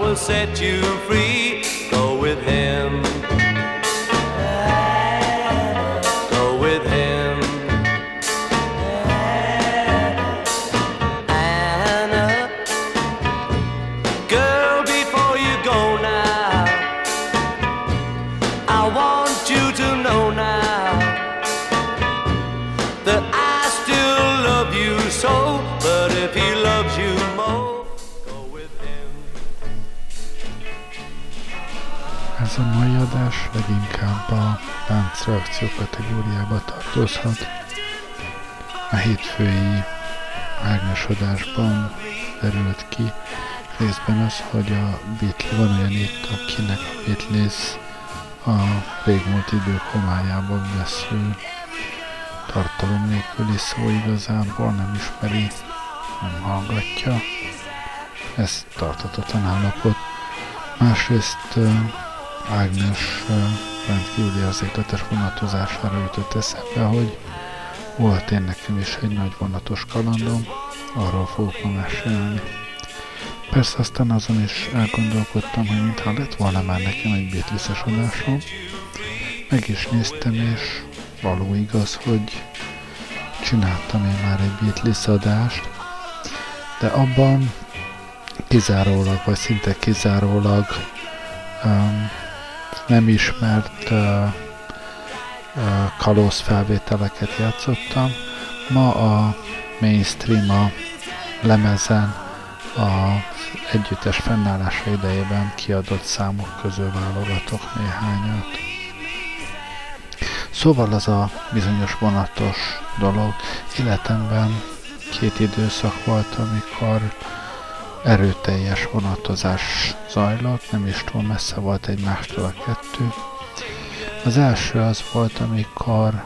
will set you free. Go with him. Láncreakció kategóriába tartozhat. A hétfői ágnesodásban derült ki részben az, hogy a Beatles, van olyan itt, akinek a Beatles a régmúlt idők homályában vesző tartalom nélküli szó igazából nem ismeri, nem hallgatja. Ez tartatatlan állapot. Másrészt Ágnes uh, rendkívüli érzékletes vonatozására jutott eszembe, hogy volt én nekem is egy nagy vonatos kalandom, arról fogok ma mesélni. Persze aztán azon is elgondolkodtam, hogy mintha lett volna már nekem egy Beatles-es adásom. Meg is néztem, és való igaz, hogy csináltam én már egy Beatles adást, de abban kizárólag, vagy szinte kizárólag um, nem ismert uh, uh, kalóz felvételeket játszottam. Ma a mainstream a lemezen a együttes fennállása idejében kiadott számok közül válogatok néhányat. Szóval az a bizonyos vonatos dolog életemben két időszak volt, amikor erőteljes vonatozás zajlott, nem is túl messze volt egymástól a kettő. Az első az volt, amikor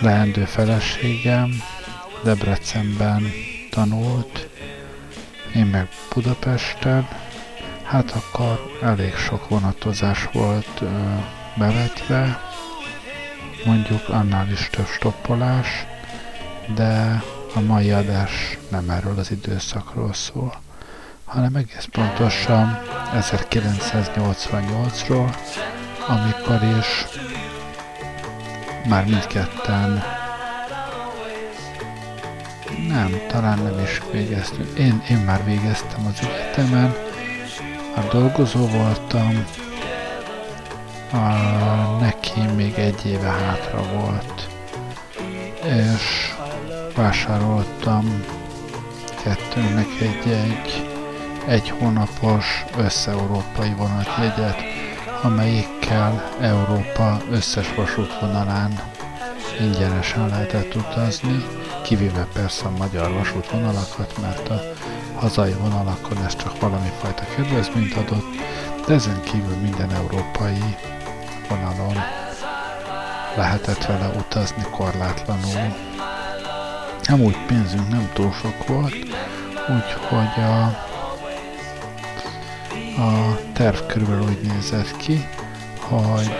leendő feleségem Debrecenben tanult, én meg Budapesten, hát akkor elég sok vonatozás volt ö, bevetve, mondjuk annál is több stoppolás, de a mai adás nem erről az időszakról szól, hanem egész pontosan 1988-ról, amikor is már mindketten nem, talán nem is végeztünk. Én, én már végeztem az egyetemen, már dolgozó voltam, a, neki még egy éve hátra volt, és vásároltam kettőnek egy, egy, egy hónapos össze-európai vonatjegyet, amelyikkel Európa összes vasútvonalán ingyenesen lehetett utazni, kivéve persze a magyar vasútvonalakat, mert a hazai vonalakon ez csak valami fajta kedvezményt adott, de ezen kívül minden európai vonalon lehetett vele utazni korlátlanul. Amúgy pénzünk nem túl sok volt, úgyhogy a, a terv körülbelül úgy nézett ki, hogy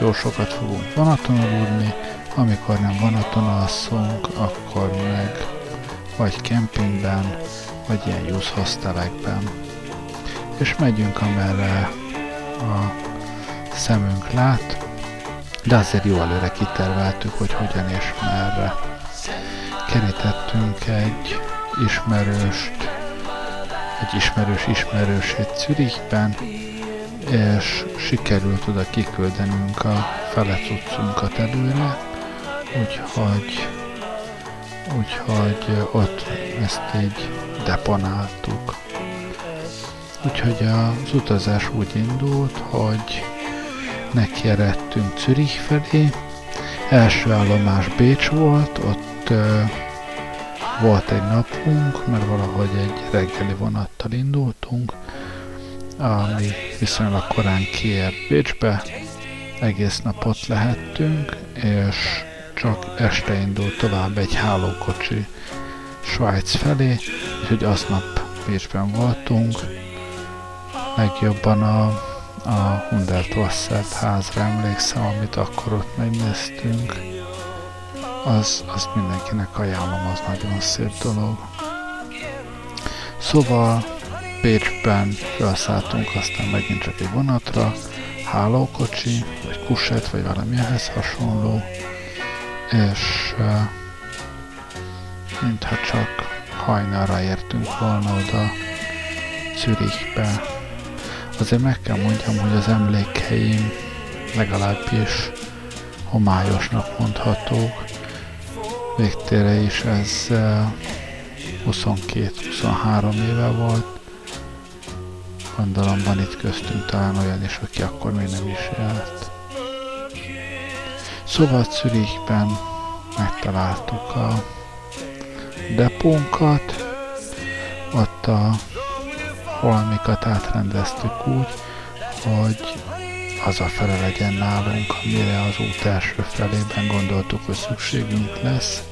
jó sokat fogunk vonaton aludni, amikor nem vonaton alszunk, akkor meg vagy kempingben, vagy ilyen youth hostelekben. És megyünk, amerre a szemünk lát, de azért jó előre kiterveltük, hogy hogyan és merre. Kerítettünk egy ismerőst, egy ismerős ismerősét Zürichben, és sikerült oda kiküldenünk a fele cuccunkat előre, úgyhogy, úgyhogy ott ezt így deponáltuk. Úgyhogy az utazás úgy indult, hogy nekieredtünk Zürich felé, első állomás Bécs volt, ott uh, volt egy napunk, mert valahogy egy reggeli vonattal indultunk, ami viszonylag korán kiért Bécsbe, egész napot lehettünk, és csak este indult tovább egy hálókocsi Svájc felé, úgyhogy aznap Bécsben voltunk, legjobban a a Hundertwassert házra emlékszem, amit akkor ott megnéztünk. Az, azt mindenkinek ajánlom, az nagyon szép dolog. Szóval Pécsben felszálltunk aztán megint csak egy vonatra, hálókocsi, vagy kuset, vagy valami ehhez hasonló, és mintha csak hajnalra értünk volna oda Zürichbe. Azért meg kell mondjam, hogy az emlékeim legalábbis homályosnak mondhatók. Végtére is ez 22-23 éve volt. Gondolom van itt köztünk talán olyan is, aki akkor még nem is járt. Szóval Zürichben megtaláltuk a depónkat, ott a holmikat átrendeztük úgy, hogy az a fele legyen nálunk, amire az út első felében gondoltuk, hogy szükségünk lesz,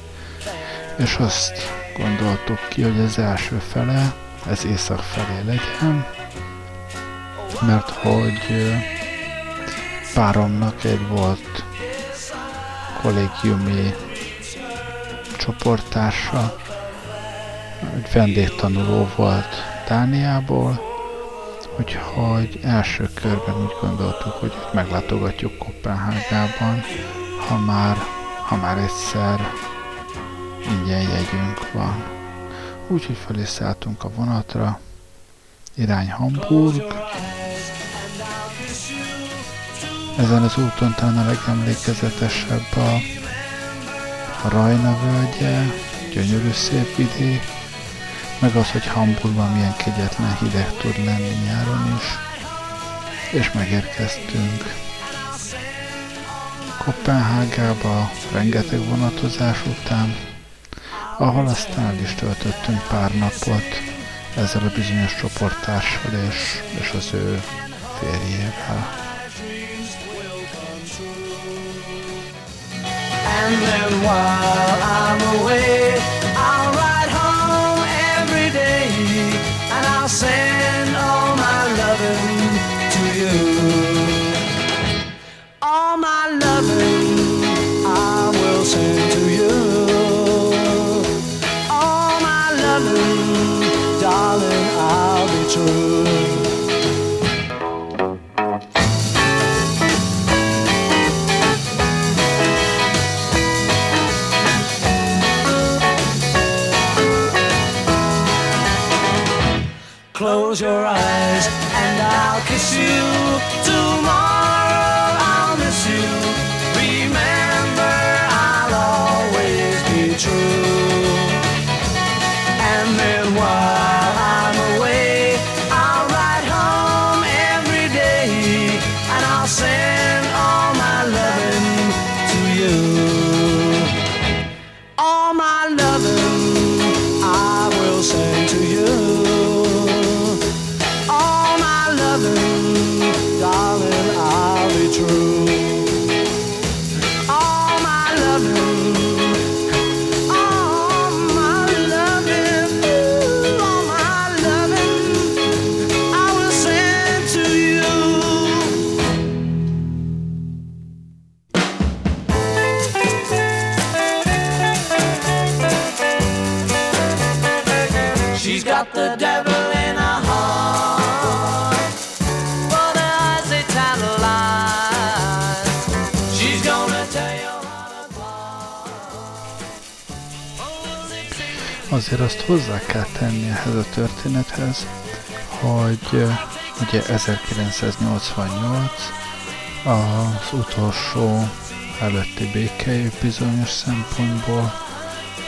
és azt gondoltuk ki, hogy az első fele, ez észak felé legyen, mert hogy páromnak egy volt kollégiumi csoporttársa, egy vendégtanuló volt Dániából, úgyhogy első körben úgy gondoltuk, hogy meglátogatjuk Kopenhágában, ha már, ha már egyszer ingyen jegyünk van. Úgyhogy felé szálltunk a vonatra, irány Hamburg. Ezen az úton talán a legemlékezetesebb a, a Rajna völgye, gyönyörű szép vidék, meg az, hogy Hamburgban milyen kegyetlen hideg tud lenni nyáron is, és megérkeztünk. Kopenhágába rengeteg vonatozás után, ahol aztán is töltöttünk pár napot ezzel a bizonyos csoporttársal és, és az ő férjével. And then while I'm away, I'll send all my loving to you. Got the devil in her heart. For the eyes they tantalize. She's gonna tell you Azért azt hozzá kell tenni ehhez a történethez, hogy eh, ugye 1988 az utolsó előtti békeév bizonyos szempontból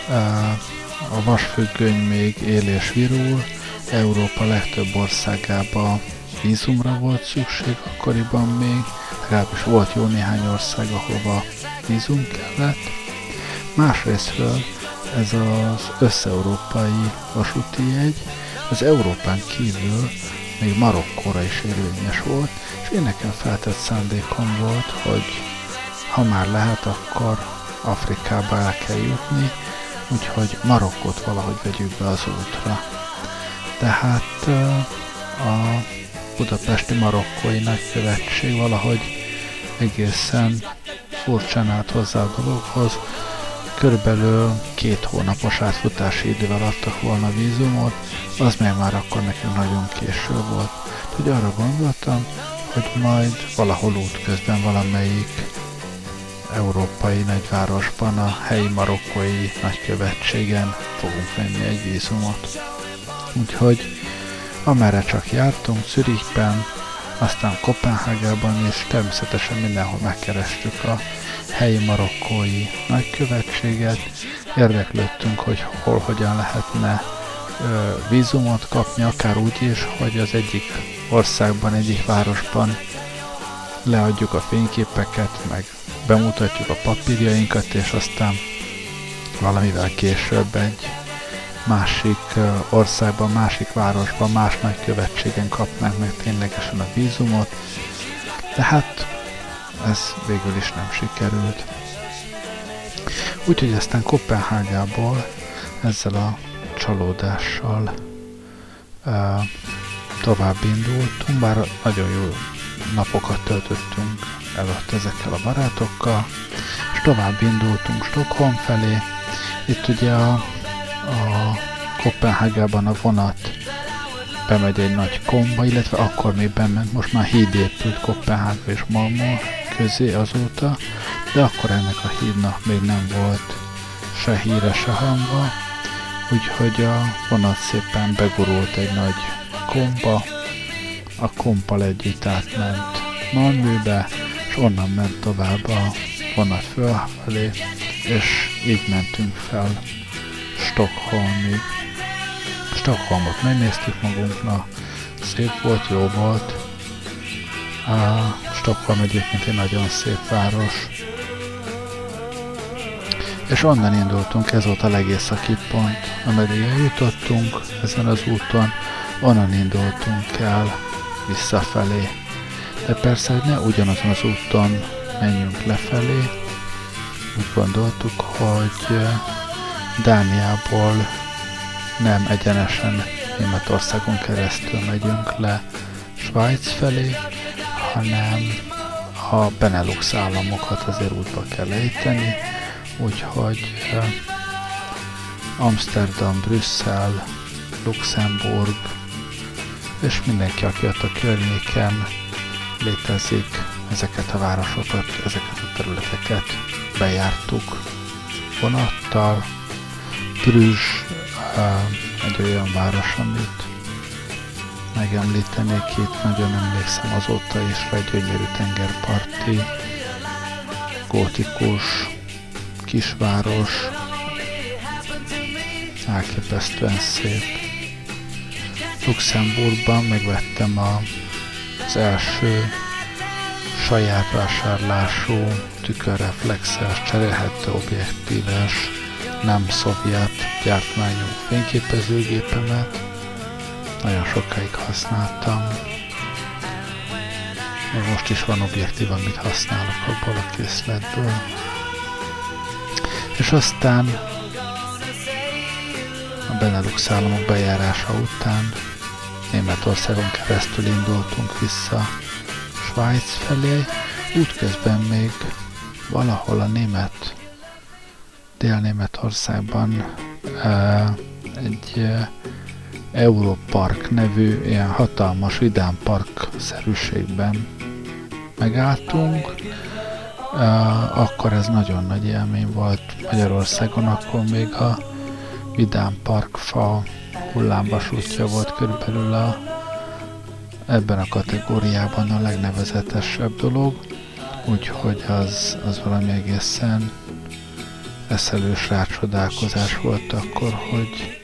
eh, a vasfüggöny még él és virul, Európa legtöbb országába vízumra volt szükség akkoriban még, legalábbis volt jó néhány ország, ahova vízum kellett. Másrésztről ez az összeurópai vasúti jegy, az Európán kívül még Marokkóra is érvényes volt, és én nekem feltett szándékom volt, hogy ha már lehet, akkor Afrikába el kell jutni, úgyhogy Marokkot valahogy vegyük be az útra. Tehát a budapesti marokkói nagykövetség valahogy egészen furcsán állt hozzá a dologhoz. Körülbelül két hónapos átfutási idővel adtak volna vízumot, az meg már akkor nekünk nagyon késő volt. Úgyhogy arra gondoltam, hogy majd valahol útközben valamelyik európai nagyvárosban, a helyi marokkói nagykövetségen fogunk venni egy vízumot. Úgyhogy amerre csak jártunk, Zürichben, aztán Kopenhágában, és természetesen mindenhol megkerestük a helyi marokkói nagykövetséget. Érdeklődtünk, hogy hol hogyan lehetne ö, vízumot kapni, akár úgy is, hogy az egyik országban, egyik városban leadjuk a fényképeket, meg bemutatjuk a papírjainkat, és aztán valamivel később egy másik országban, másik városban, más nagykövetségen kapnánk meg ténylegesen a vízumot, de hát ez végül is nem sikerült. Úgyhogy aztán Kopenhágából ezzel a csalódással uh, tovább indultunk, bár nagyon jó napokat töltöttünk előtt ezekkel a barátokkal, és tovább indultunk Stockholm felé. Itt ugye a, a Kopenhágában a vonat bemegy egy nagy komba, illetve akkor még bement, most már híd épült Kopenhága és Malmö közé azóta, de akkor ennek a hídnak még nem volt se híre, se hangva, úgyhogy a vonat szépen begurult egy nagy komba, a kompal együtt átment Malmöbe, és onnan ment tovább a vonat fölfelé, és így mentünk fel Stockholmig. Stockholmot megnéztük magunknak, szép volt, jó volt. A Stockholm egyébként egy nagyon szép város. És onnan indultunk, ez volt a legészaki pont, ameddig eljutottunk ezen az úton, onnan indultunk el visszafelé. De persze, hogy ne ugyanazon az úton menjünk lefelé, úgy gondoltuk, hogy Dániából nem egyenesen Németországon keresztül megyünk le Svájc felé, hanem a Benelux államokat azért útba kell ejteni, úgyhogy Amsterdam, Brüsszel, Luxemburg, és mindenki, aki ott a környéken létezik, ezeket a városokat, ezeket a területeket bejártuk vonattal. Brüzs egy olyan város, amit megemlítenék itt, nagyon emlékszem azóta is egy gyönyörű tengerparti, gótikus kisváros, elképesztően szép. Luxemburgban megvettem a, az első saját vásárlású tükörreflexes, cserélhető objektíves, nem szovjet gyártmányú fényképezőgépemet. Nagyon sokáig használtam. Még most is van objektív, amit használok abból a készletből. És aztán a Benelux államok bejárása után Németországon keresztül indultunk vissza Svájc felé, útközben még valahol a német, Dél-Németországban egy Europark nevű ilyen hatalmas vidámpark szerűségben megálltunk. Akkor ez nagyon nagy élmény volt Magyarországon, akkor még a vidámpark fa hullámvasútja volt körülbelül a, ebben a kategóriában a legnevezetesebb dolog, úgyhogy az, az valami egészen eszelős rácsodálkozás volt akkor, hogy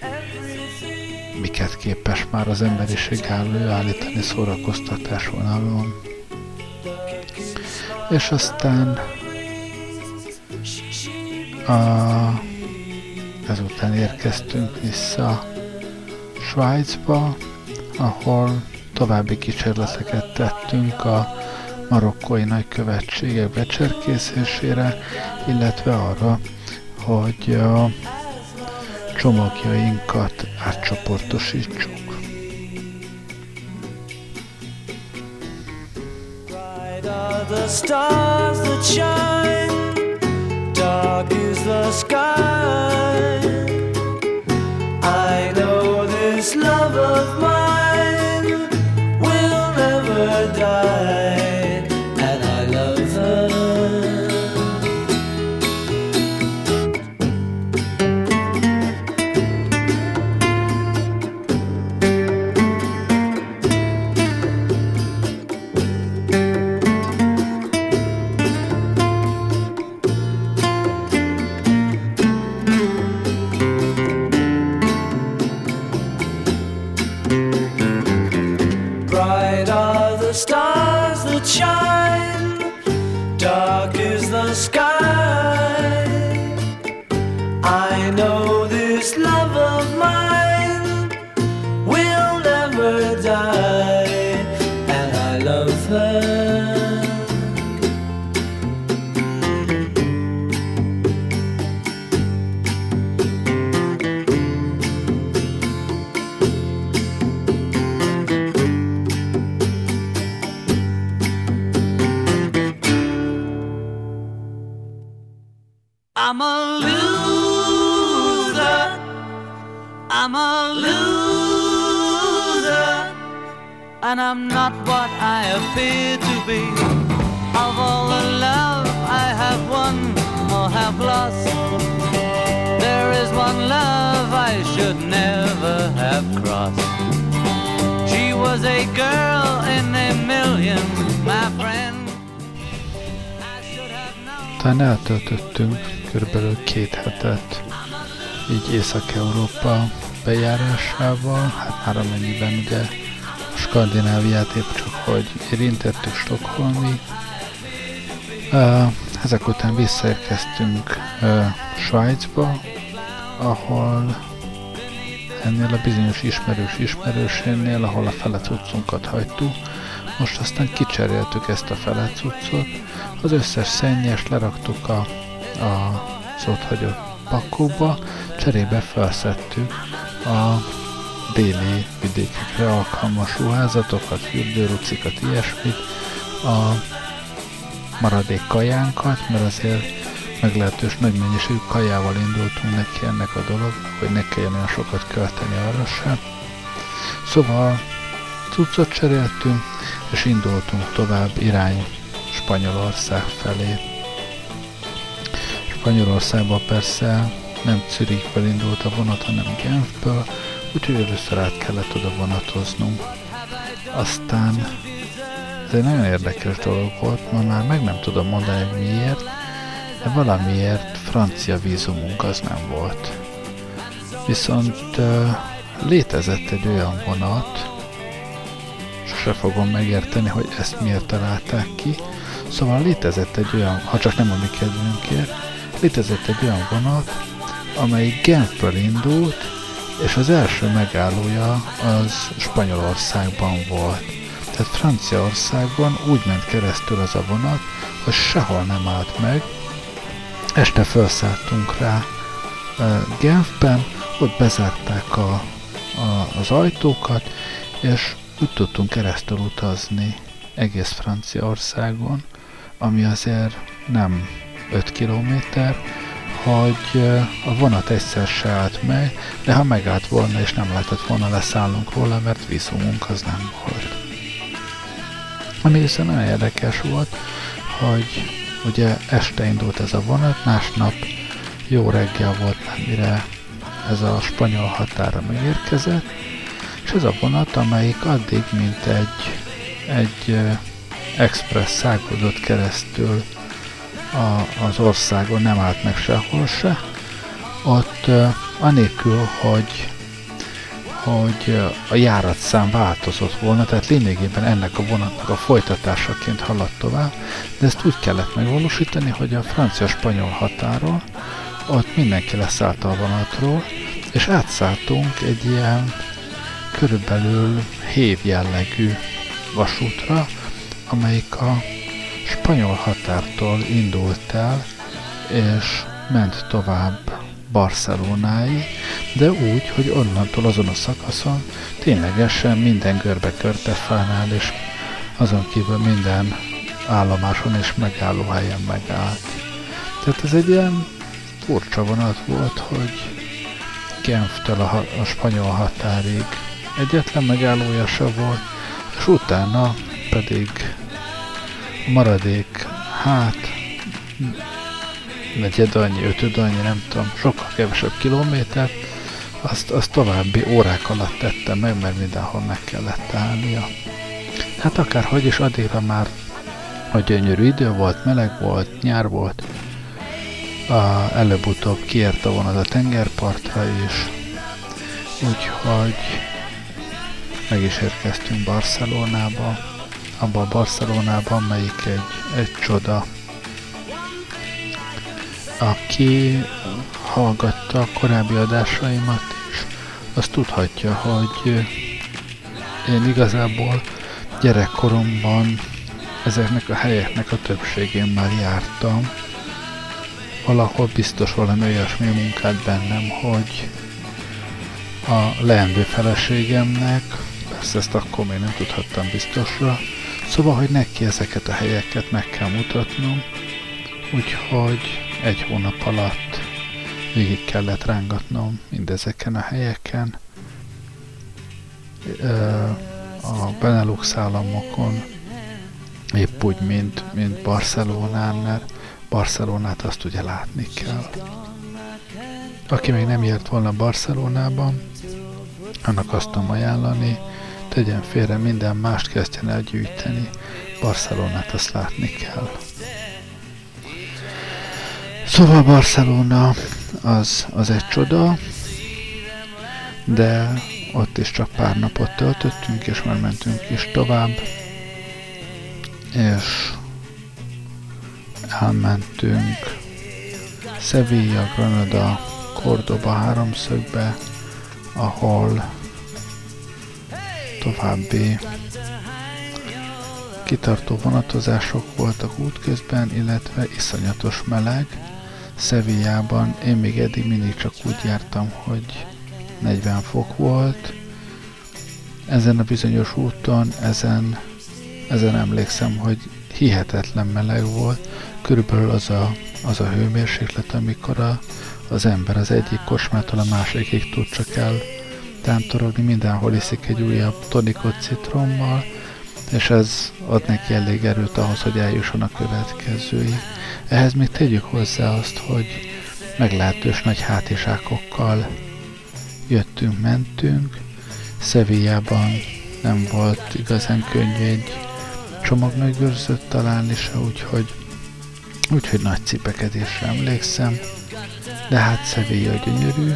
miket képes már az emberiség állítani szórakoztatás vonalon. És aztán a, ezután érkeztünk vissza Svájcba, ahol további kísérleteket tettünk a marokkói nagykövetségek becserkészésére, illetve arra, hogy a csomagjainkat átcsoportosítsuk. the stars that shine, dark is the sky. Love her. Appear to be. Of all the love I have won or have lost, there is one love I should never have crossed. She was a girl in a million, my friend. Talán eltöltöttünk körülbelül két hetet így Észak-Európa bejárásával, hát már amennyiben ugye a Skandináviát épp csak hogy érintettük Stockholmig. Ö, Ezek után visszaérkeztünk Svájcba, ahol ennél a bizonyos ismerős ismerősénél, ahol a fele cuccunkat hagytuk, most aztán kicseréltük ezt a fele cuccot, az összes szennyes leraktuk a, a ott hagyott pakóba, cserébe felszettük a déli vidékekre alkalmas ruházatokat, fürdőrucikat, ilyesmit, a maradék kajánkat, mert azért meglehetős nagy mennyiségű kajával indultunk neki ennek a dolog, hogy ne kelljen olyan sokat költeni arra sem. Szóval cuccot cseréltünk, és indultunk tovább irány Spanyolország felé. Spanyolországba persze nem Zürichből indult a vonat, hanem Genfből, úgyhogy először át kellett oda vonatoznunk. Aztán ez egy nagyon érdekes dolog volt, ma már meg nem tudom mondani, hogy miért, de valamiért francia vízumunk az nem volt. Viszont létezett egy olyan vonat, sose fogom megérteni, hogy ezt miért találták ki, szóval létezett egy olyan, ha csak nem a mi kedvünkért, létezett egy olyan vonat, amelyik Genfből indult, és az első megállója az Spanyolországban volt. Tehát Franciaországban úgy ment keresztül az a vonat, hogy sehol nem állt meg. Este felszálltunk rá Genfben, ott bezárták a, a, az ajtókat, és úgy tudtunk keresztül utazni egész Franciaországon, ami azért nem 5 kilométer, hogy a vonat egyszer se állt meg, de ha megállt volna és nem lehetett volna leszállnunk róla, mert vízumunk az nem volt. Ami viszont nagyon érdekes volt, hogy ugye este indult ez a vonat, másnap jó reggel volt, mire ez a spanyol határa megérkezett, és ez a vonat, amelyik addig, mint egy, egy express szágódott keresztül a, az országon, nem állt meg sehol se, ott anélkül, hogy hogy a járatszám változott volna, tehát lényegében ennek a vonatnak a folytatásaként haladt tovább, de ezt úgy kellett megvalósítani, hogy a francia-spanyol határon ott mindenki leszállt a vonatról, és átszálltunk egy ilyen körülbelül hév jellegű vasútra, amelyik a spanyol határtól indult el, és ment tovább Barcelonáig, de úgy, hogy onnantól azon a szakaszon ténylegesen minden görbe körtefánál, és azon kívül minden állomáson és megállóhelyen megállt. Tehát ez egy ilyen furcsa vonat volt, hogy Genftől a, a spanyol határig egyetlen megállója se volt, és utána pedig maradék, hát negyed annyi, ötöd annyi, nem tudom, sokkal kevesebb kilométer, azt, azt további órák alatt tettem meg, mert mindenhol meg kellett állnia. Hát akárhogy is addigra már a gyönyörű idő volt, meleg volt, nyár volt, a, előbb-utóbb kiért a vonat a tengerpartra is, úgyhogy meg is érkeztünk Barcelonába, abba a Barcelonában, melyik egy, egy csoda. Aki hallgatta a korábbi adásaimat is, azt tudhatja, hogy én igazából gyerekkoromban ezeknek a helyeknek a többségén már jártam. Valahol biztos valami olyasmi munkát bennem, hogy a leendő feleségemnek, persze ezt akkor még nem tudhattam biztosra, szóval, hogy neki ezeket a helyeket meg kell mutatnom, úgyhogy egy hónap alatt végig kellett rángatnom mindezeken a helyeken. A Benelux államokon épp úgy, mint, mint Barcelonán, mert Barcelonát azt ugye látni kell. Aki még nem ért volna Barcelonában, annak azt tudom ajánlani, tegyen félre minden mást, kezdjen el gyűjteni. Barcelonát azt látni kell. Szóval Barcelona az, az egy csoda, de ott is csak pár napot töltöttünk, és már mentünk is tovább és elmentünk Sevilla, Granada, Cordoba háromszögbe, ahol további kitartó vonatozások voltak útközben, illetve iszonyatos meleg. Sevillában én még eddig mindig csak úgy jártam, hogy 40 fok volt. Ezen a bizonyos úton, ezen ezen emlékszem, hogy hihetetlen meleg volt, körülbelül az a, az a hőmérséklet, amikor a, az ember az egyik kocsmától a másikig tud csak el tántorogni, mindenhol iszik egy újabb tonikot citrommal, és ez ad neki elég erőt ahhoz, hogy eljusson a következői. Ehhez még tegyük hozzá azt, hogy meglehetős nagy hátisákokkal jöttünk, mentünk. Szevijában nem volt igazán könnyű egy csomagnagygőrzőt találni se, úgyhogy, úgyhogy nagy cipekedésre emlékszem, de hát Sevilla gyönyörű,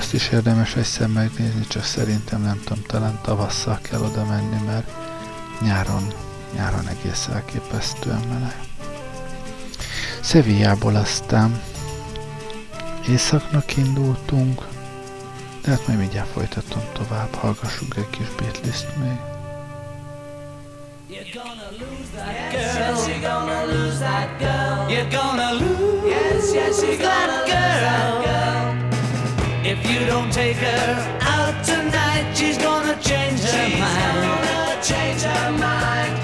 azt is érdemes egyszer megnézni, csak szerintem nem tudom, talán tavasszal kell oda menni, mert nyáron, nyáron egész elképesztően meleg. Sevillából aztán északnak indultunk, de hát majd mindjárt folytatom tovább, hallgassunk egy kis beatlist még. You're gonna lose that girl. Yes, you're gonna lose that girl. You're gonna lose. Yes, yes, you're that, girl. that girl. If you don't take her out tonight, she's gonna change her she's mind. She's gonna change her mind.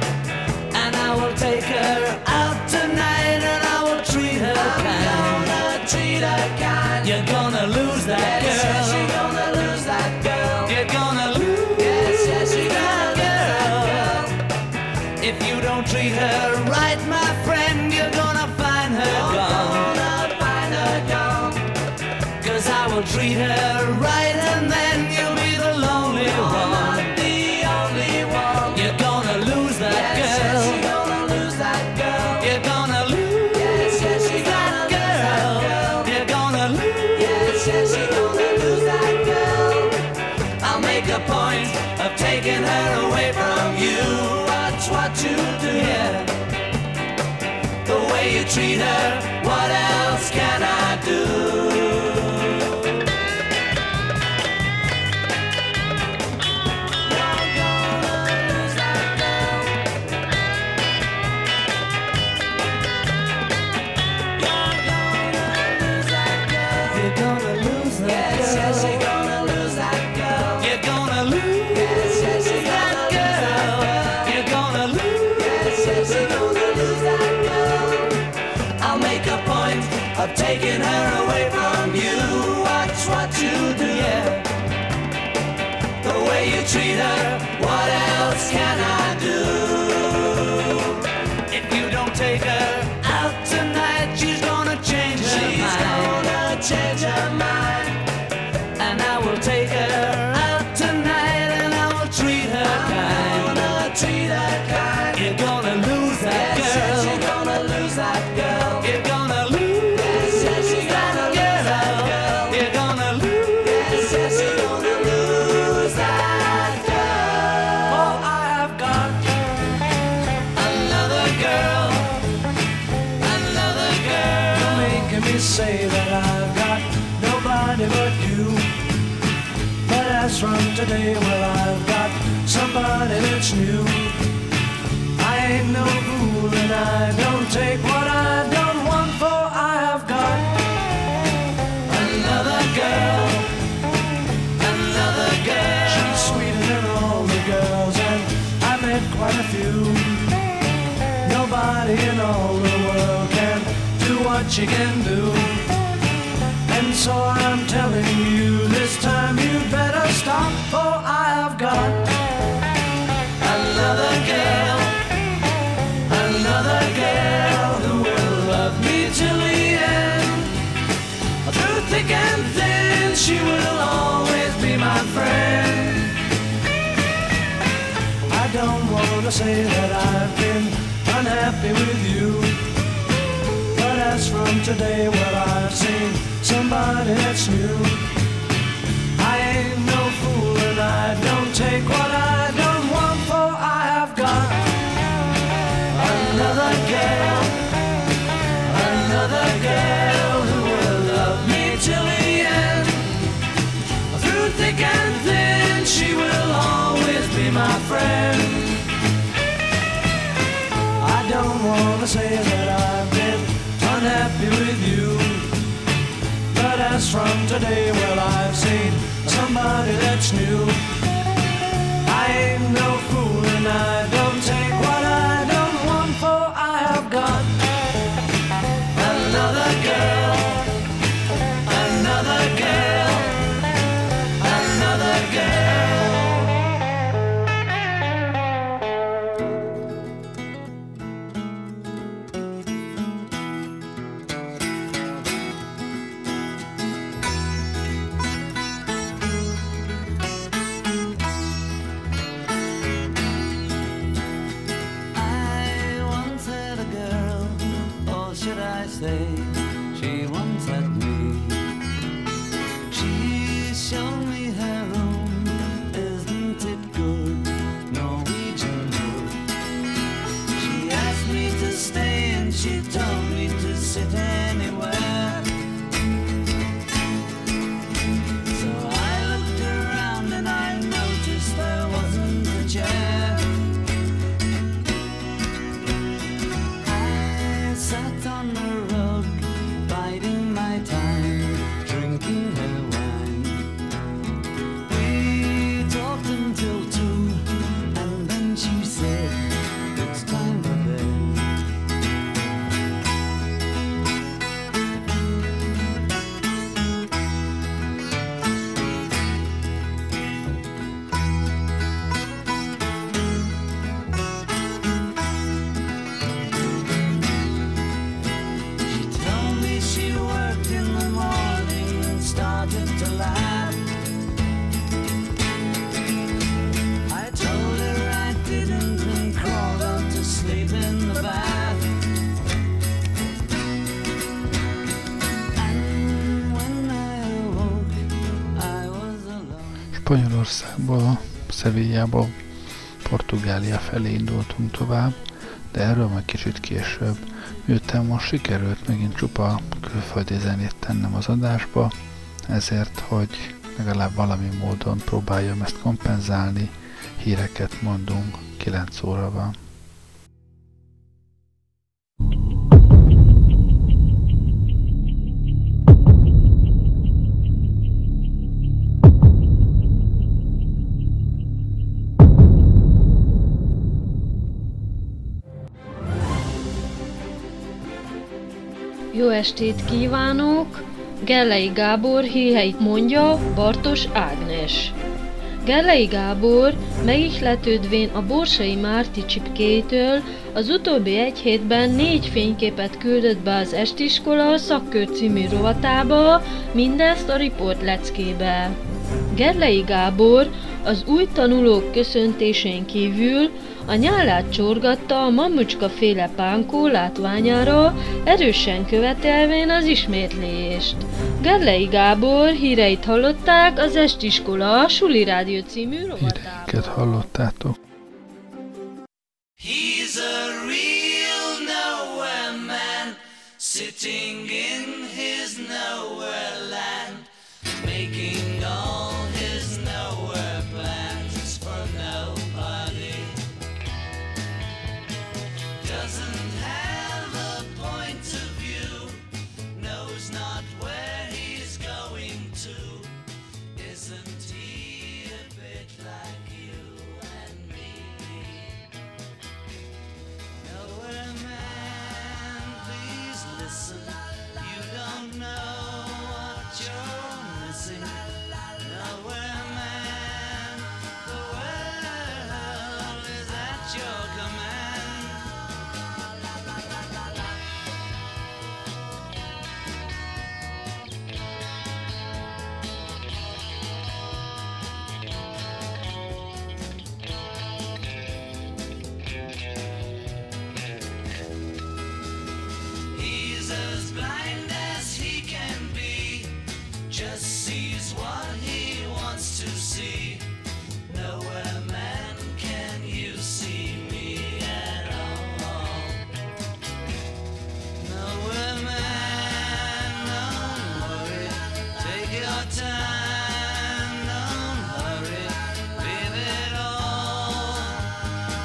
Of taking her away from you. Watch what you do, yeah. The way you treat her, what she can do. And so I'm telling you, this time you better stop, for I have got Another girl, another girl who will love me till the end. Through thick and thin, she will always be my friend. I don't want to say that I've been unhappy with you. Today, well, I've seen somebody that's new. I ain't no fool and I don't take what I don't want, for I have got Another girl, another girl who will love me till the end. Through thick and thin, she will always be my friend. I don't want to say that from today, well, I've seen somebody that's new. Spanyolországból, Szevillából, Portugália felé indultunk tovább, de erről majd kicsit később. Miután most sikerült megint csupa külföldi zenét tennem az adásba, ezért, hogy legalább valami módon próbáljam ezt kompenzálni, híreket mondunk, 9 óra van. Estét kívánok! Gellei Gábor hírheit mondja Bartos Ágnes. Gellei Gábor megihletődvén a Borsai Márti csipkétől az utóbbi egy hétben négy fényképet küldött be az Estiskola szakkör című rovatába, mindezt a riport leckébe. Gerlei Gábor az új tanulók köszöntésén kívül a nyálát csorgatta a mamucska féle pánkó látványára, erősen követelvén az ismétlést. Gerlei Gábor híreit hallották az Estiskola Suli Rádió című rovatában. Hallottátok.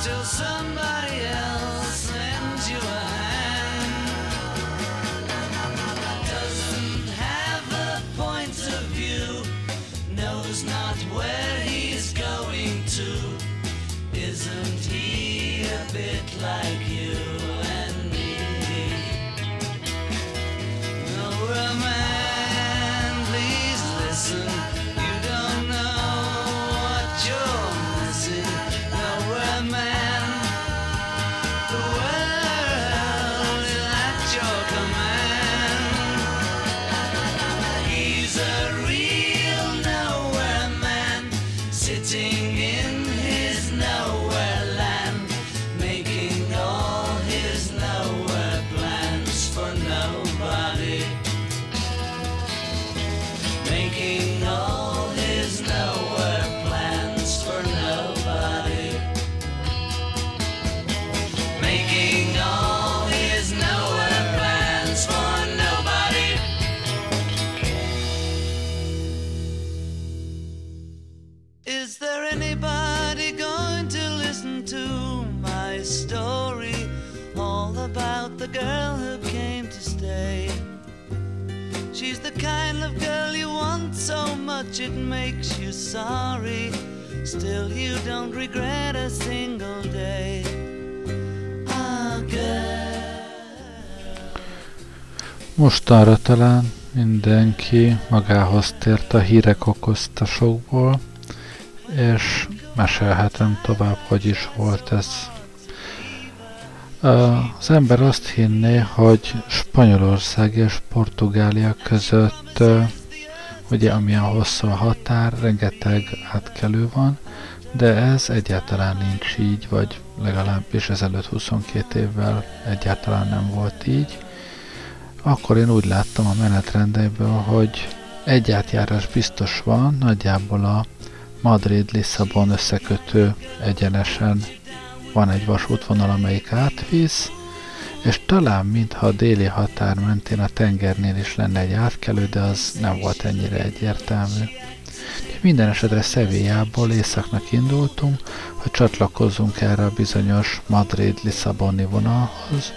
till sun. Sorry. Still, you don't regret a single day. Ah. Mostanra talán mindenki magához tért a hírek okoztasokból, és mesélhetem tovább, hogy is volt ez. Az ember azt hinné, hogy Spanyolország és Portugália között, ugye amilyen hosszú a határ, rengeteg átkelő van, de ez egyáltalán nincs így, vagy legalábbis ezelőtt 22 évvel egyáltalán nem volt így. Akkor én úgy láttam a menetrendeiből, hogy egy átjárás biztos van, nagyjából a Madrid-Lisszabon összekötő egyenesen van egy vasútvonal, amelyik átvisz, és talán mintha a déli határ mentén a tengernél is lenne egy átkelő, de az nem volt ennyire egyértelmű. Minden esetre Szevillából északnak indultunk, hogy csatlakozzunk erre a bizonyos Madrid-Lisszaboni vonalhoz.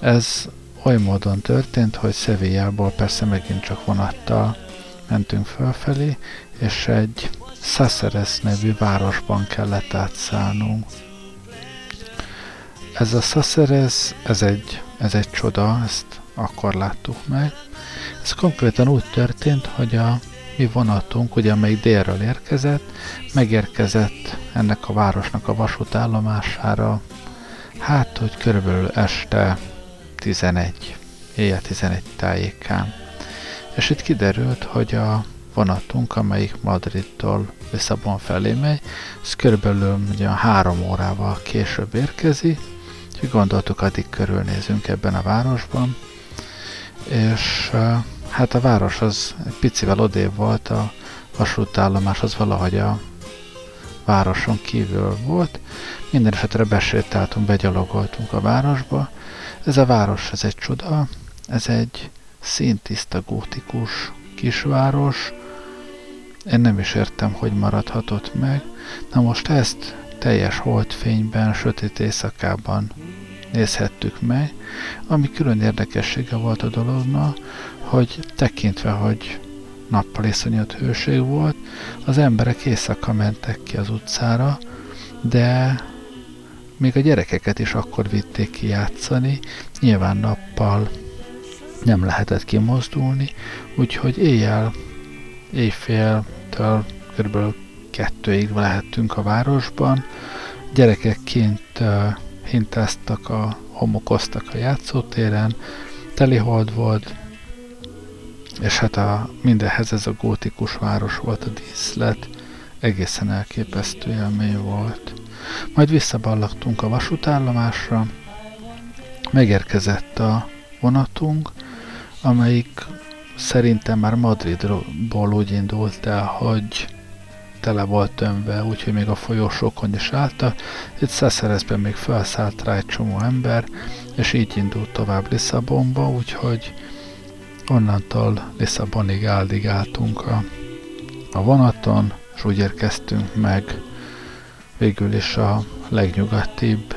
Ez oly módon történt, hogy Szevillából persze megint csak vonattal mentünk fölfelé, és egy Szászeres nevű városban kellett átszállnunk. Ez a Szászeres, ez egy, ez egy csoda, ezt akkor láttuk meg. Ez konkrétan úgy történt, hogy a mi vonatunk, ugye amelyik délről érkezett, megérkezett ennek a városnak a vasútállomására, hát, hogy körülbelül este 11, éjjel 11 tájékán. És itt kiderült, hogy a vonatunk, amelyik Madridtól Lisszabon felé megy, ez körülbelül ugye három órával később érkezik, úgyhogy gondoltuk, addig körülnézünk ebben a városban, és hát a város az egy picivel odébb volt, a vasútállomás az valahogy a városon kívül volt. Minden esetre besétáltunk, begyalogoltunk a városba. Ez a város, ez egy csoda, ez egy színtiszta gótikus kisváros. Én nem is értem, hogy maradhatott meg. Na most ezt teljes holdfényben, sötét éjszakában nézhettük meg, ami külön érdekessége volt a dolognak, hogy tekintve, hogy nappal iszonyat hőség volt, az emberek éjszaka mentek ki az utcára, de még a gyerekeket is akkor vitték ki játszani, nyilván nappal nem lehetett kimozdulni, úgyhogy éjjel, éjféltől kb. Kettőig lehettünk a városban, gyerekek kint uh, hintáztak, a, homokoztak a játszótéren, telihold volt, és hát a, mindenhez ez a gótikus város volt a díszlet, egészen elképesztő élmény volt. Majd visszaballagtunk a vasútállomásra, megérkezett a vonatunk, amelyik szerintem már Madridból úgy indult el, hogy tele volt tömve, úgyhogy még a folyosókon is állta. Itt Szeszerezben még felszállt rá egy csomó ember, és így indult tovább Lisszabonba, úgyhogy onnantól Lisszabonig áldigáltunk a, a vonaton, és úgy érkeztünk meg végül is a legnyugatibb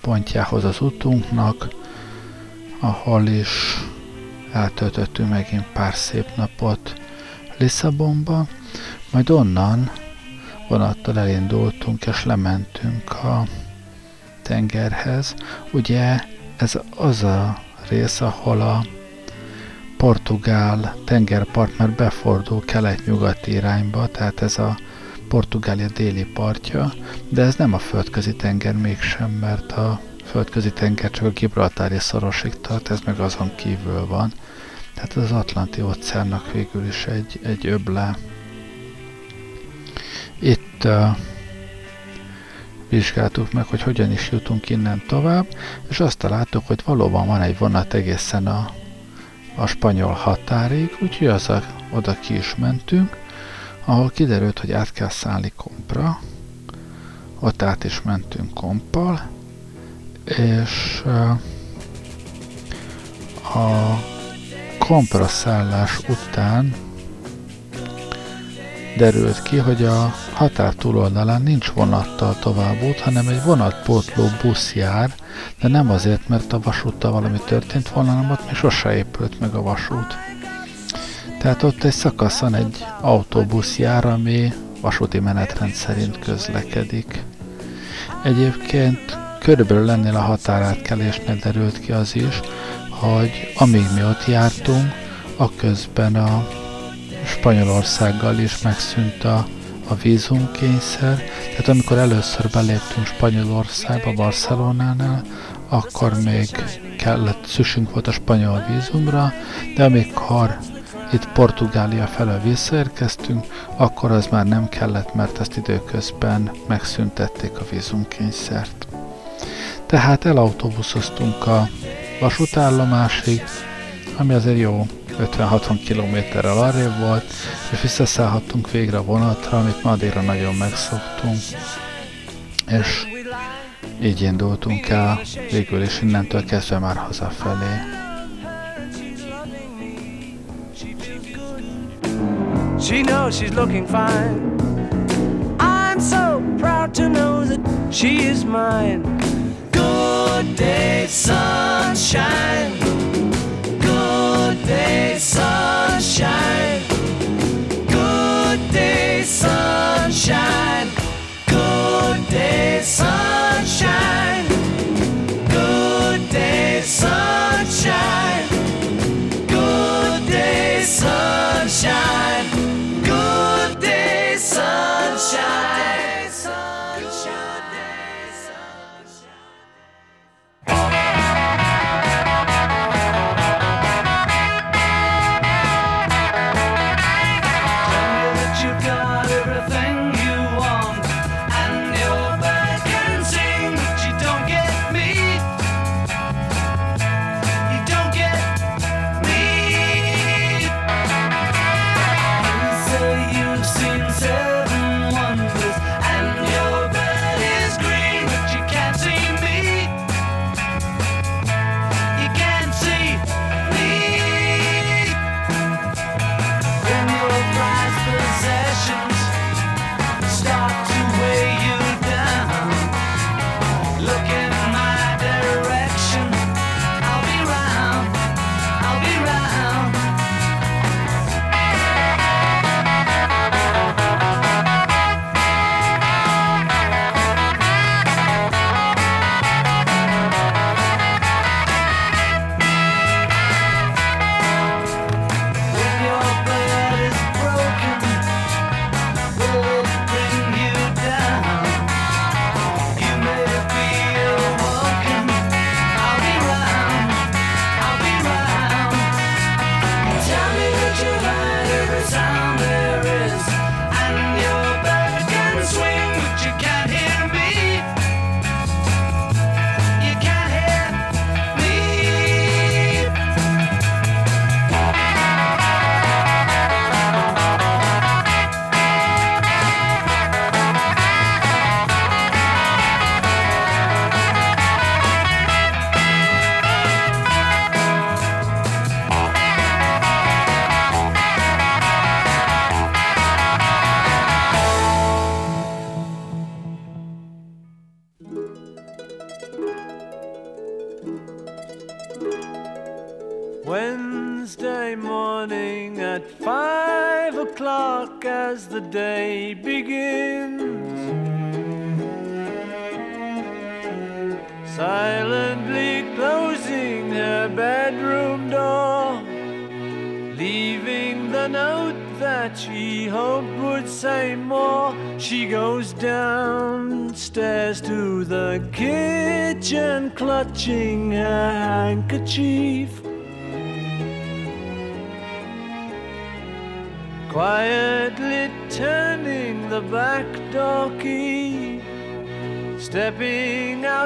pontjához az utunknak, ahol is eltöltöttünk megint pár szép napot Lisszabonba, majd onnan vonattal elindultunk és lementünk a tengerhez. Ugye ez az a rész, ahol a portugál tengerpart már befordul kelet-nyugati irányba, tehát ez a Portugália déli partja, de ez nem a földközi tenger mégsem, mert a földközi tenger csak a Gibraltári szorosig tart, ez meg azon kívül van. Tehát az Atlanti óceánnak végül is egy, egy öble. Itt uh, vizsgáltuk meg, hogy hogyan is jutunk innen tovább, és azt találtuk, hogy valóban van egy vonat egészen a a spanyol határig, úgyhogy az a, oda ki is mentünk, ahol kiderült, hogy át kell szállni kompra, ott át is mentünk kompal, és a kompra szállás után derült ki, hogy a határ túloldalán nincs vonattal tovább út, hanem egy vonatpótló busz jár, de nem azért, mert a vasúttal valami történt volna, hanem ott még sose épült meg a vasút. Tehát ott egy szakaszon egy autóbusz jár, ami vasúti menetrend szerint közlekedik. Egyébként körülbelül ennél a határátkelésnél derült ki az is, hogy amíg mi ott jártunk, a közben a Spanyolországgal is megszűnt a, a vízumkényszer, tehát amikor először beléptünk Spanyolországba, Barcelonánál, akkor még kellett, szükségünk volt a spanyol vízumra, de amikor itt Portugália felől visszaérkeztünk, akkor az már nem kellett, mert ezt időközben megszüntették a vízumkényszert. Tehát elautóbuszoztunk a vasútállomásig, ami azért jó 50-60 kilométerrel arrébb volt, és visszaszállhattunk végre a vonatra, amit Madeira nagyon megszoktunk, és így indultunk el, végül is innentől kezdve már hazafelé. She knows she's looking fine. I'm so proud to know that she is mine. Good day, sunshine. day, sunshine. Good day, sunshine. Good day, sunshine. Good day, sunshine. Good day, sunshine. Good day, sunshine.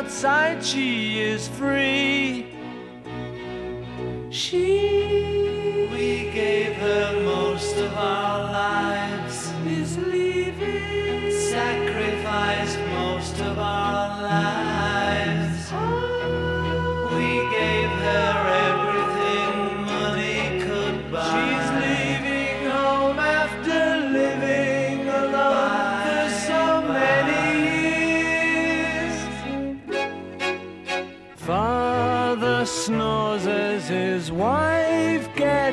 Outside, she is free. She,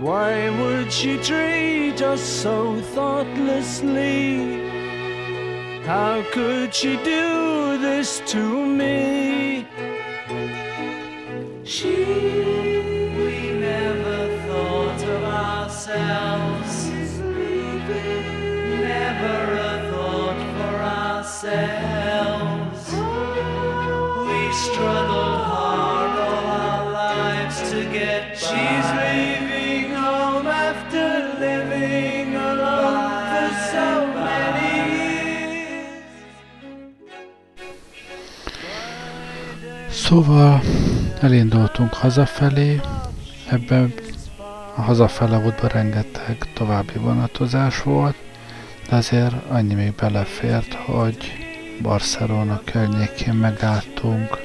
Why would she treat us so thoughtlessly? How could she do this to me? She, we never thought of ourselves. Never a thought for ourselves. Szóval elindultunk hazafelé, ebben a hazafele útban rengeteg további vonatozás volt, de azért annyi még belefért, hogy Barcelona környékén megálltunk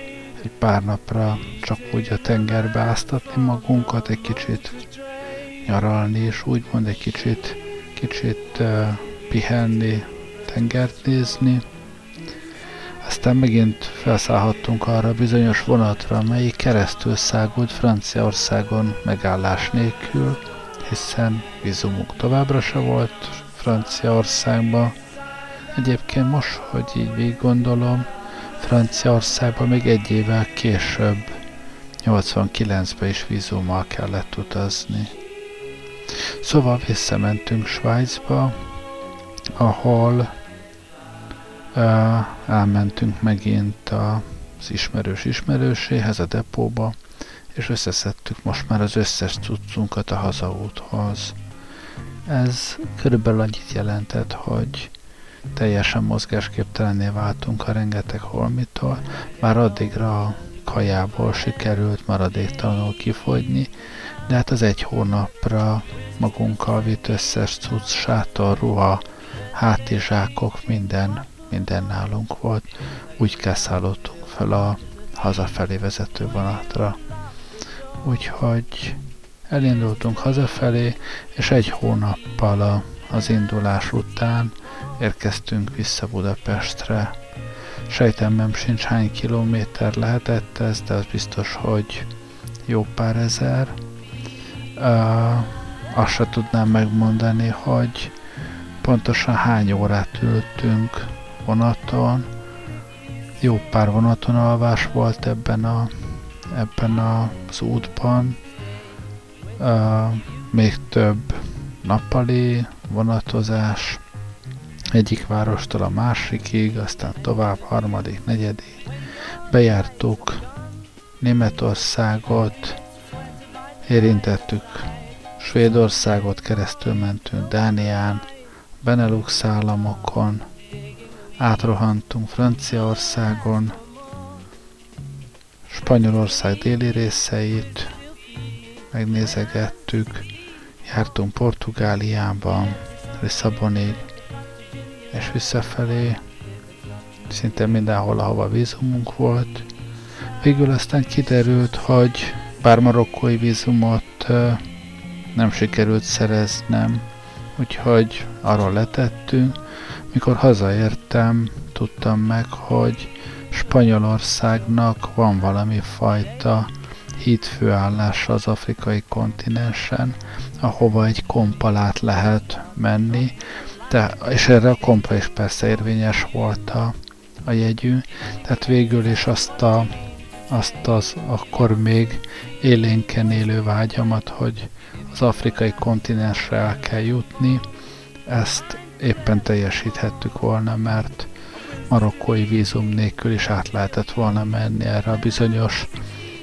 egy pár napra csak úgy a tengerbe áztatni magunkat, egy kicsit nyaralni, és úgymond egy kicsit, kicsit uh, pihenni, tengert nézni. Aztán megint felszállhattunk arra a bizonyos vonatra, melyik keresztül szágult Franciaországon megállás nélkül, hiszen vízumuk továbbra se volt Franciaországba. Egyébként most, hogy így végig gondolom, Franciaországba még egy évvel később, 89-ben is vízummal kellett utazni. Szóval visszamentünk Svájcba, ahol elmentünk megint az ismerős ismerőséhez, a depóba, és összeszedtük most már az összes cuccunkat a hazaúthoz. Ez körülbelül annyit jelentett, hogy teljesen mozgásképtelenné váltunk a rengeteg holmitól, már addigra a kajából sikerült maradéktalanul kifogyni, de hát az egy hónapra magunkkal vitt összes cucc, sátor, ruha, hátizsákok, minden, minden nálunk volt. Úgy keszállottunk fel a hazafelé vezető vonatra. Úgyhogy elindultunk hazafelé, és egy hónappal a, az indulás után érkeztünk vissza Budapestre. Sejtemem sincs hány kilométer lehetett ez, de az biztos, hogy jó pár ezer. Uh, azt se tudnám megmondani, hogy pontosan hány órát ültünk vonaton. Jó pár vonaton alvás volt ebben, a, ebben az útban. Uh, még több nappali vonatozás egyik várostól a másikig, aztán tovább harmadik, negyedik. Bejártuk Németországot, érintettük Svédországot, keresztül mentünk Dánián, Benelux államokon, átrohantunk Franciaországon, Spanyolország déli részeit, megnézegettük, jártunk Portugáliában, Lisszabonig, és visszafelé, szinte mindenhol, ahova vízumunk volt. Végül aztán kiderült, hogy bár marokkói vízumot nem sikerült szereznem, úgyhogy arról letettünk. Mikor hazaértem, tudtam meg, hogy Spanyolországnak van valami fajta hídfőállása az afrikai kontinensen, ahova egy kompalát lehet menni, de, és erre a kompra is persze érvényes volt a, a jegyű, tehát végül is azt, a, azt az akkor még élénken élő vágyamat, hogy az afrikai kontinensre el kell jutni, ezt éppen teljesíthettük volna, mert marokkói vízum nélkül is át lehetett volna menni erre a bizonyos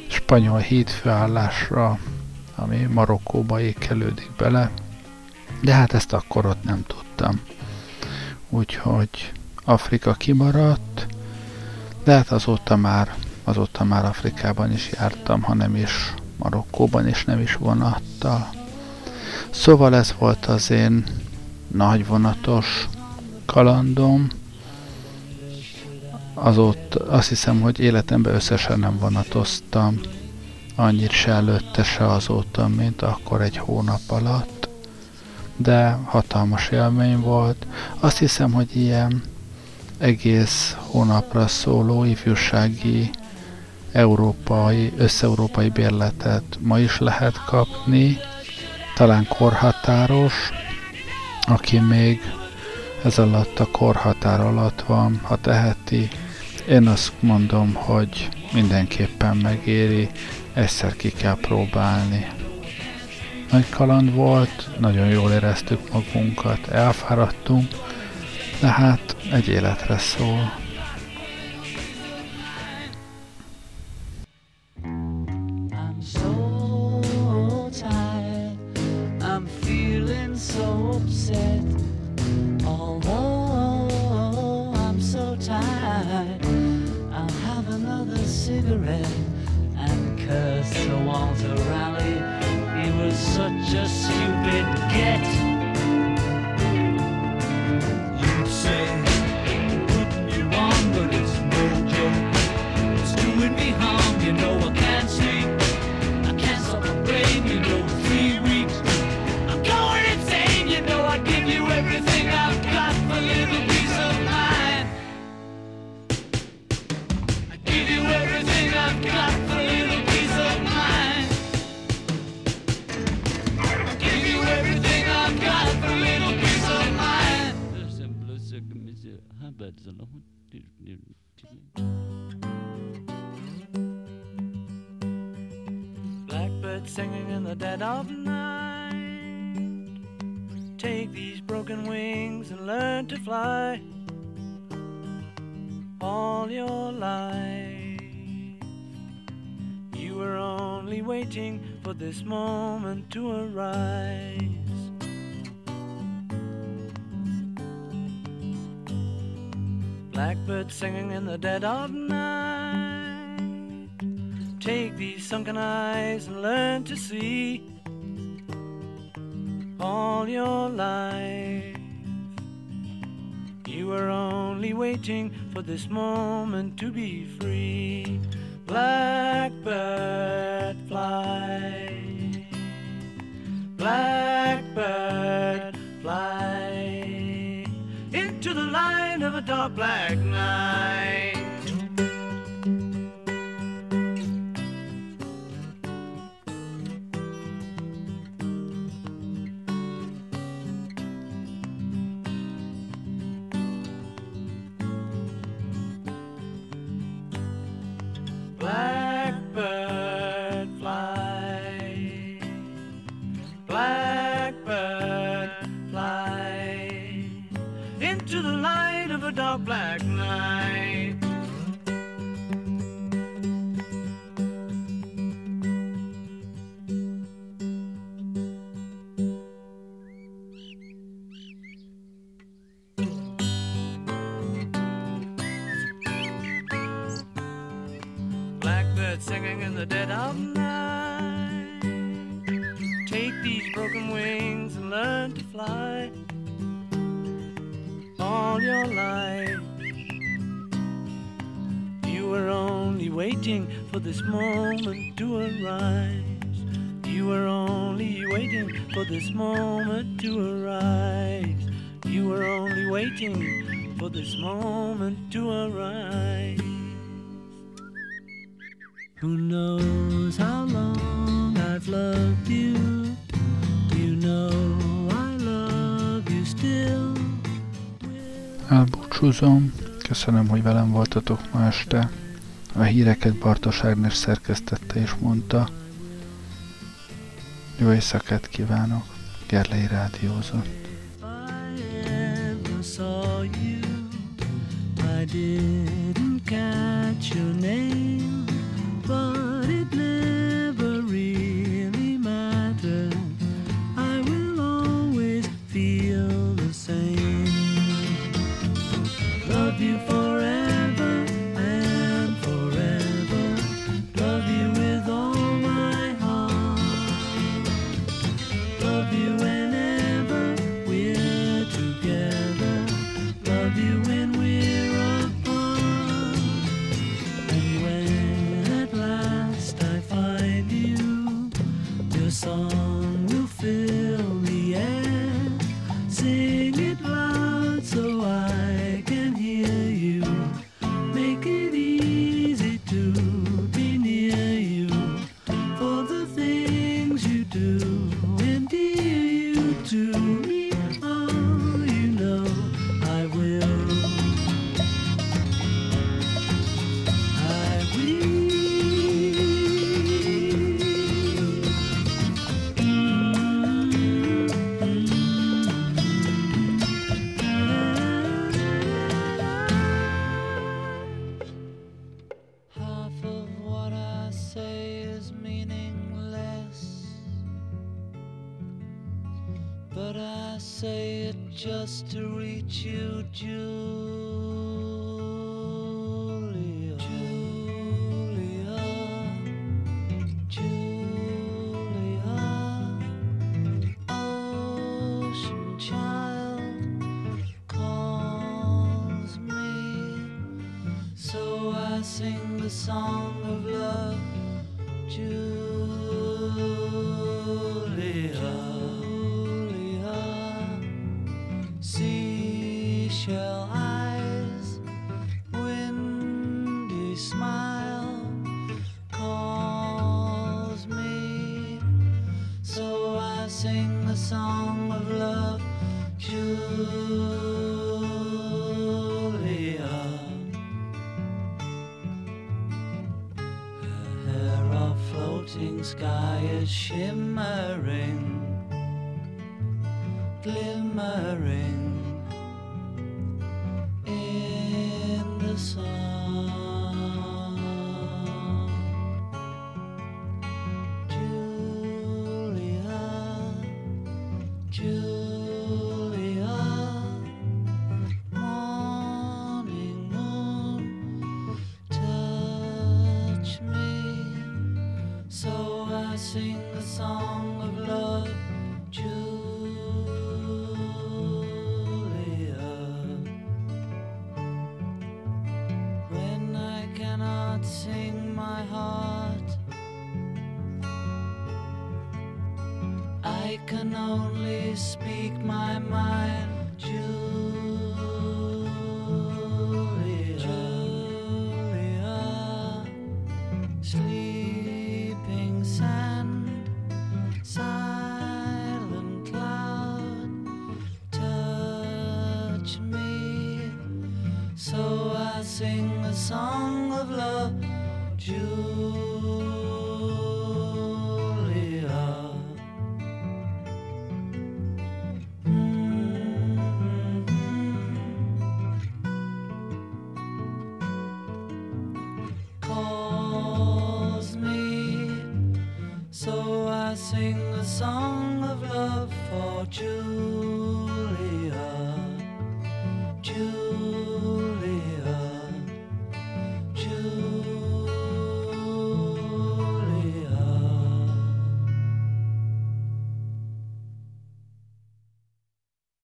spanyol hídfőállásra, ami Marokkóba ékelődik bele, de hát ezt akkor ott nem tudtam. Úgyhogy Afrika kimaradt, de hát azóta már, azóta már Afrikában is jártam, ha nem is Marokkóban, és nem is vonattal. Szóval ez volt az én nagy vonatos kalandom. Azóta azt hiszem, hogy életemben összesen nem vonatoztam annyit se előtte, se azóta, mint akkor egy hónap alatt de hatalmas élmény volt. Azt hiszem, hogy ilyen egész hónapra szóló ifjúsági európai, összeurópai bérletet ma is lehet kapni, talán korhatáros, aki még ez alatt a korhatár alatt van, ha teheti. Én azt mondom, hogy mindenképpen megéri, egyszer ki kell próbálni. Nagy kaland volt, nagyon jól éreztük magunkat, elfáradtunk, de hát egy életre szól. Blackbirds Blackbird singing in the dead of night. Take these broken wings and learn to fly all your life. You were only waiting for this moment to arise. Blackbird singing in the dead of night. Take these sunken eyes and learn to see all your life. You were only waiting for this moment to be free. Blackbird fly. Blackbird fly into the light of a dark black night. Black night. Blackbird singing in the dead of night. Take these broken wings and learn to fly all your life. Waiting for this moment to arise. You were only waiting for this moment to arise. You were only waiting for this moment to arise. Who knows how long I've loved you? Do you know I love you still. Elbúcsúzom, köszönöm, hogy velem voltatok ma este. A híreket Bartos Ágnes szerkesztette és mondta. Jó éjszakát kívánok, Gerlei Rádiózott. Song glimmering